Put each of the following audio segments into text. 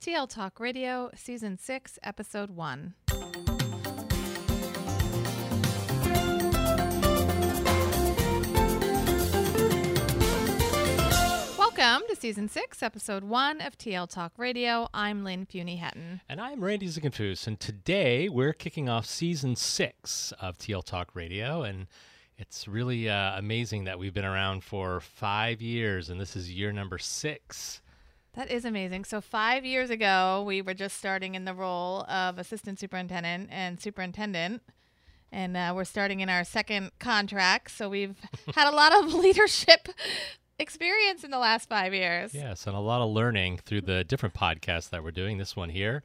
TL Talk Radio, Season 6, Episode 1. Welcome to Season 6, Episode 1 of TL Talk Radio. I'm Lynn Fuini-Hetten. And I'm Randy Ziegenfuss. And today we're kicking off Season 6 of TL Talk Radio. And it's really uh, amazing that we've been around for five years, and this is year number six. That is amazing. So, five years ago, we were just starting in the role of assistant superintendent and superintendent. And uh, we're starting in our second contract. So, we've had a lot of leadership experience in the last five years. Yes, and a lot of learning through the different podcasts that we're doing. This one here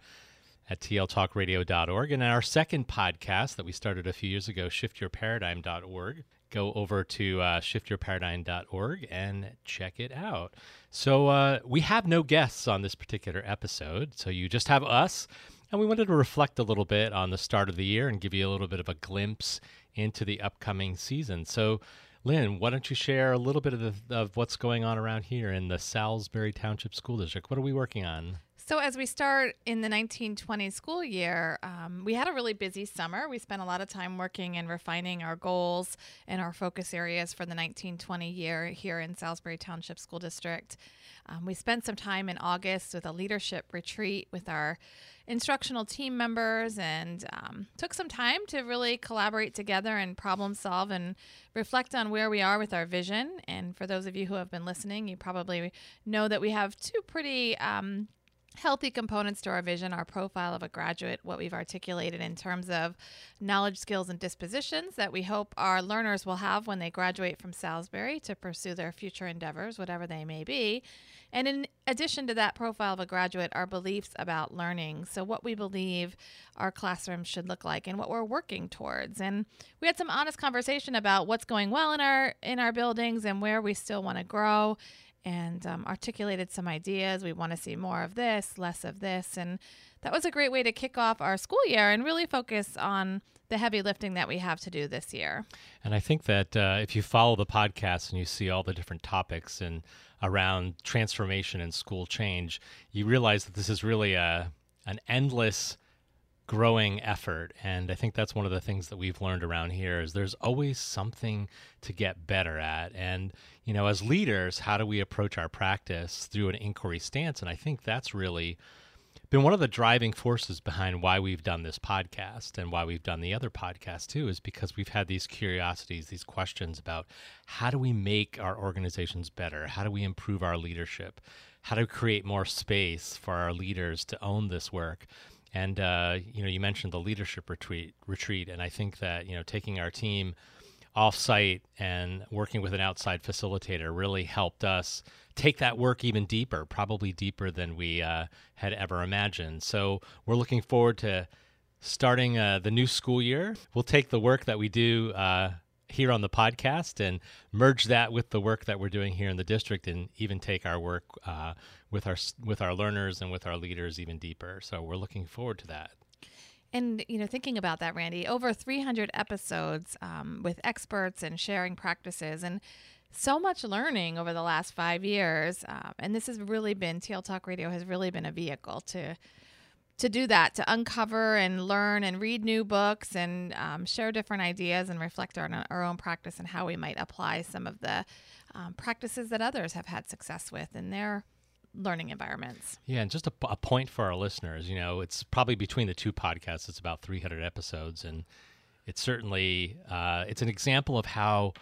at tltalkradio.org. And our second podcast that we started a few years ago, shiftyourparadigm.org go over to uh, shiftyourparadigm.org and check it out. So, uh, we have no guests on this particular episode. So, you just have us. And we wanted to reflect a little bit on the start of the year and give you a little bit of a glimpse into the upcoming season. So, Lynn, why don't you share a little bit of, the, of what's going on around here in the Salisbury Township School District? What are we working on? So, as we start in the 1920 school year, um, we had a really busy summer. We spent a lot of time working and refining our goals and our focus areas for the 1920 year here in Salisbury Township School District. Um, we spent some time in August with a leadership retreat with our instructional team members and um, took some time to really collaborate together and problem solve and reflect on where we are with our vision. And for those of you who have been listening, you probably know that we have two pretty um, healthy components to our vision, our profile of a graduate, what we've articulated in terms of knowledge, skills, and dispositions that we hope our learners will have when they graduate from Salisbury to pursue their future endeavors, whatever they may be. And in addition to that profile of a graduate, our beliefs about learning. So, what we believe our classrooms should look like and what we're working towards. And we had some honest conversation about what's going well in our in our buildings and where we still want to grow and um, articulated some ideas. We want to see more of this, less of this. And that was a great way to kick off our school year and really focus on the heavy lifting that we have to do this year. And I think that uh, if you follow the podcast and you see all the different topics and around transformation and school change, you realize that this is really a an endless growing effort and i think that's one of the things that we've learned around here is there's always something to get better at and you know as leaders how do we approach our practice through an inquiry stance? And i think that's really been one of the driving forces behind why we've done this podcast and why we've done the other podcast too is because we've had these curiosities these questions about how do we make our organizations better? How do we improve our leadership? How to create more space for our leaders to own this work? And uh, you know, you mentioned the leadership retreat, retreat, and I think that you know, taking our team off-site and working with an outside facilitator really helped us take that work even deeper, probably deeper than we uh, had ever imagined. So we're looking forward to starting uh, the new school year. We'll take the work that we do uh, here on the podcast and merge that with the work that we're doing here in the district and even take our work uh, with our with our learners and with our leaders even deeper. So we're looking forward to that. And you know, thinking about that, Randy, over 300 episodes um, with experts and sharing practices, and so much learning over the last five years. Um, and this has really been TL Talk Radio has really been a vehicle to to do that, to uncover and learn and read new books and um, share different ideas and reflect on our, own practice and how we might apply some of the um, practices that others have had success with in their learning environments. Yeah, and just a, a, point for our listeners, you know, it's probably between the two podcasts, it's about 300 episodes, and it's certainly uh, it's an example of how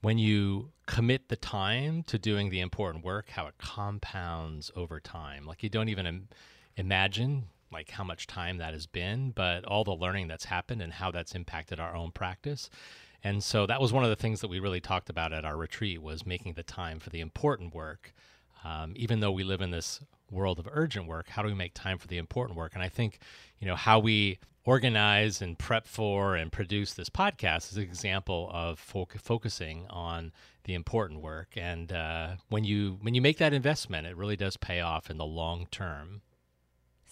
when you commit the time to doing the important work, how it compounds over time. Like you don't even Im- imagine like how much time that has been, but all the learning that's happened and how that's impacted our own practice. And so that was one of the things that we really talked about at our retreat was making the time for the important work um, even though we live in this world of urgent work, how do we make time for the important work? And I think, you know, how we organize and prep for and produce this podcast is an example of fo- focusing on the important work. And uh, when you when you make that investment, it really does pay off in the long term.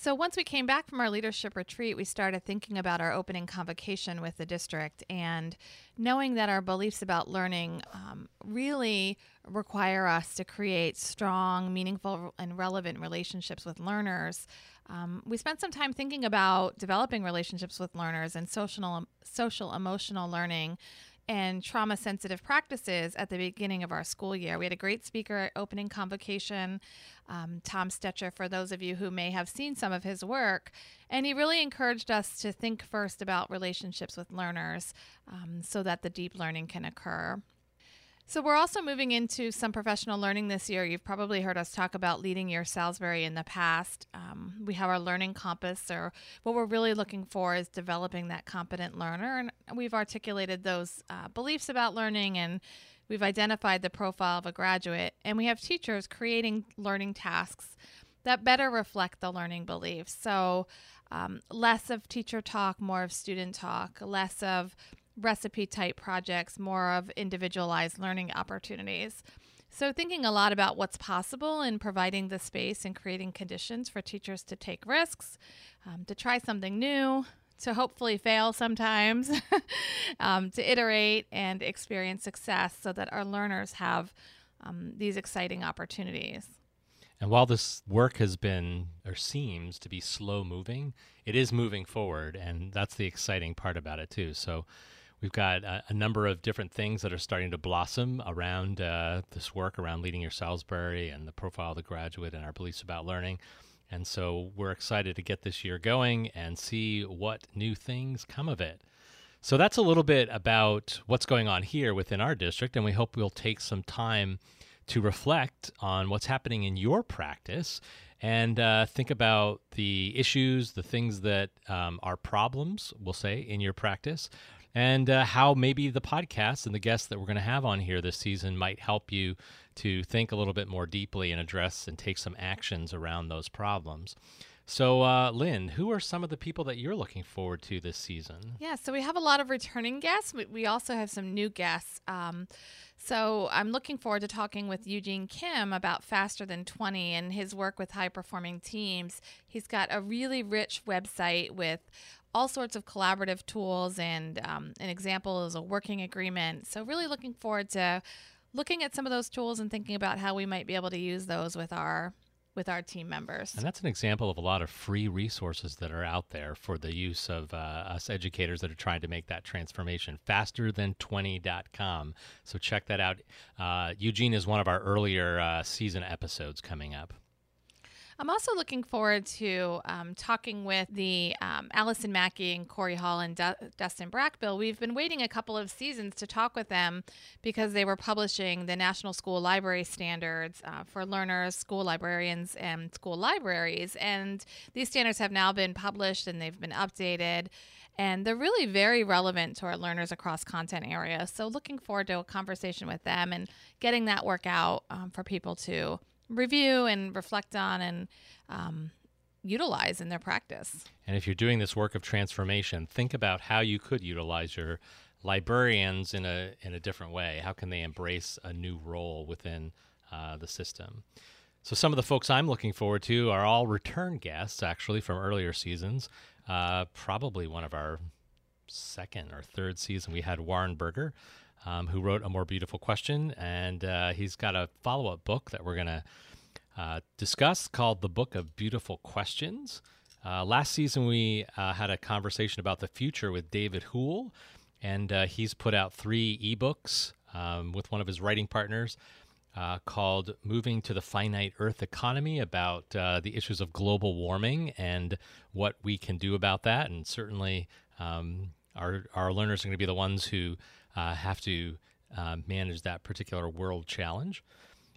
So once we came back from our leadership retreat, we started thinking about our opening convocation with the district and knowing that our beliefs about learning um, really require us to create strong, meaningful, and relevant relationships with learners. Um, we spent some time thinking about developing relationships with learners and social, social emotional learning and trauma sensitive practices at the beginning of our school year. We had a great speaker at opening convocation, um, Tom Stetcher, for those of you who may have seen some of his work. And he really encouraged us to think first about relationships with learners um, so that the deep learning can occur. So, we're also moving into some professional learning this year. You've probably heard us talk about leading your Salisbury in the past. Um, we have our learning compass, or what we're really looking for is developing that competent learner. And we've articulated those uh, beliefs about learning and we've identified the profile of a graduate. And we have teachers creating learning tasks that better reflect the learning beliefs. So, um, less of teacher talk, more of student talk, less of recipe type projects, more of individualized learning opportunities. So, thinking a lot about what's possible in providing the space and creating conditions for teachers to take risks, um, to try something new, to hopefully fail sometimes, um, to iterate and experience success so that our learners have um, these exciting opportunities. And while this work has been or seems to be slow moving, it is moving forward. And that's the exciting part about it, too. So, We've got a, a, number of different things that are starting to blossom around uh, this work around leading your Salisbury and the profile of the graduate and our beliefs about learning. And so we're excited to get this year going and see what new things come of it. So that's a little bit about what's going on here within our district, and we hope we'll take some time to reflect on what's happening in your practice and uh, think about the issues, the things that um, are problems, we'll say, in your practice, and uh, how maybe the podcast and the guests that we're going to have on here this season might help you to think a little bit more deeply and address and take some actions around those problems. So, uh, Lynn, who are some of the people that you're looking forward to this season? Yeah, so we have a lot of returning guests. We, we also have some new guests. Um, so, I'm looking forward to talking with Eugene Kim about Faster Than 20 and his work with high performing teams. He's got a really rich website with all sorts of collaborative tools, and um, an example is a working agreement. So, really looking forward to looking at some of those tools and thinking about how we might be able to use those with our with our team members. And that's an example of a lot of free resources that are out there for the use of uh, us educators that are trying to make that transformation faster than 20.com. So check that out. Uh, Eugene is one of our earlier uh, season episodes coming up. I'm also looking forward to um, talking with the um, Allison Mackey and Corey Hall and Dustin Brackbill. We've been waiting a couple of seasons to talk with them because they were publishing the National School Library Standards uh, for learners, school librarians, and school libraries. And these standards have now been published and they've been updated and they're really very relevant to our learners across content areas. So, looking forward to a conversation with them and getting that work out um, for people to review and reflect on and um, utilize in their practice. And if you're doing this work of transformation, think about how you could utilize your librarians in a in a different way? How can they embrace a new role within uh, the system? So some of the folks I'm looking forward to are all return guests, actually from earlier seasons. Uh, probably one of our second or third season, we had Warren Berger, um, who wrote a more beautiful question, and uh, he's got a follow up book that we're going to uh, discuss called The Book of Beautiful Questions. Uh, last season, we uh, had a conversation about the future with David Houle, and uh, he's put out three ebooks um, with one of his writing partners uh, called Moving to the Finite Earth Economy about uh, the issues of global warming and what we can do about that. And certainly, um, our, our learners are going to be the ones who have to manage that particular world challenge.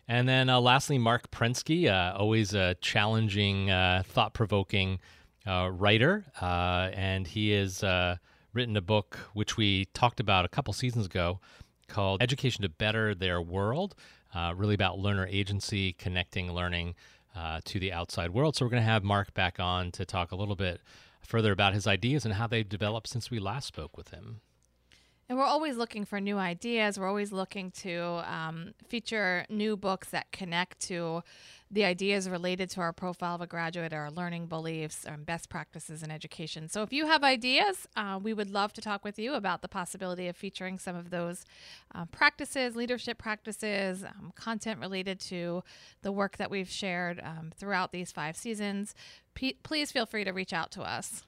And then uh, lastly, Marc Prensky, uh, always a challenging, uh, thought provoking uh, writer. Uh, and he has uh, written a book which we talked about a couple seasons ago called Education to Better Their World, really about learner agency, connecting learning to the outside world. So we're going to have Marc back on to talk a little bit further about his ideas and how they've developed since we last spoke with him. And we're always looking for new ideas. We're always looking to um, feature new books that connect to the ideas related to our profile of a graduate, our learning beliefs, and best practices in education. So if you have ideas, uh, we would love to talk with you about the possibility of featuring some of those uh, practices, leadership practices, um, content related to the work that we've shared um, throughout these five seasons. P- please feel free to reach out to us.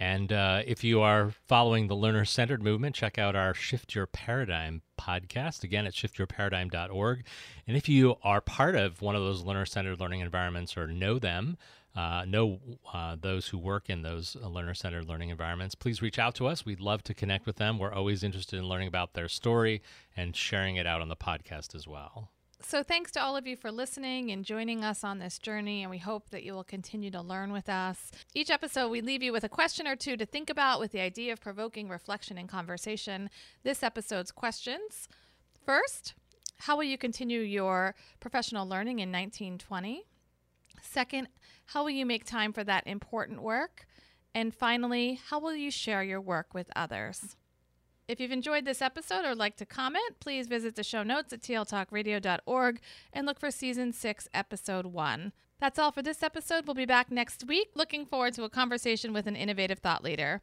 And uh, if you are following the learner centered movement, check out our Shift Your Paradigm podcast, again at shiftyourparadigm.org. And if you are part of one of those learner centered learning environments or know them, uh, know uh, those who work in those uh, learner centered learning environments, please reach out to us. We'd love to connect with them. We're always interested in learning about their story and sharing it out on the podcast as well. So, thanks to all of you for listening and joining us on this journey, and we hope that you will continue to learn with us. Each episode, we leave you with a question or two to think about with the idea of provoking reflection and conversation. This episode's questions First, how will you continue your professional learning in 1920? Second, how will you make time for that important work? And finally, how will you share your work with others? If you've enjoyed this episode or like to comment, please visit the show notes at tltalkradio.org and look for season six, episode one. That's all for this episode. We'll be back next week. Looking forward to a conversation with an innovative thought leader.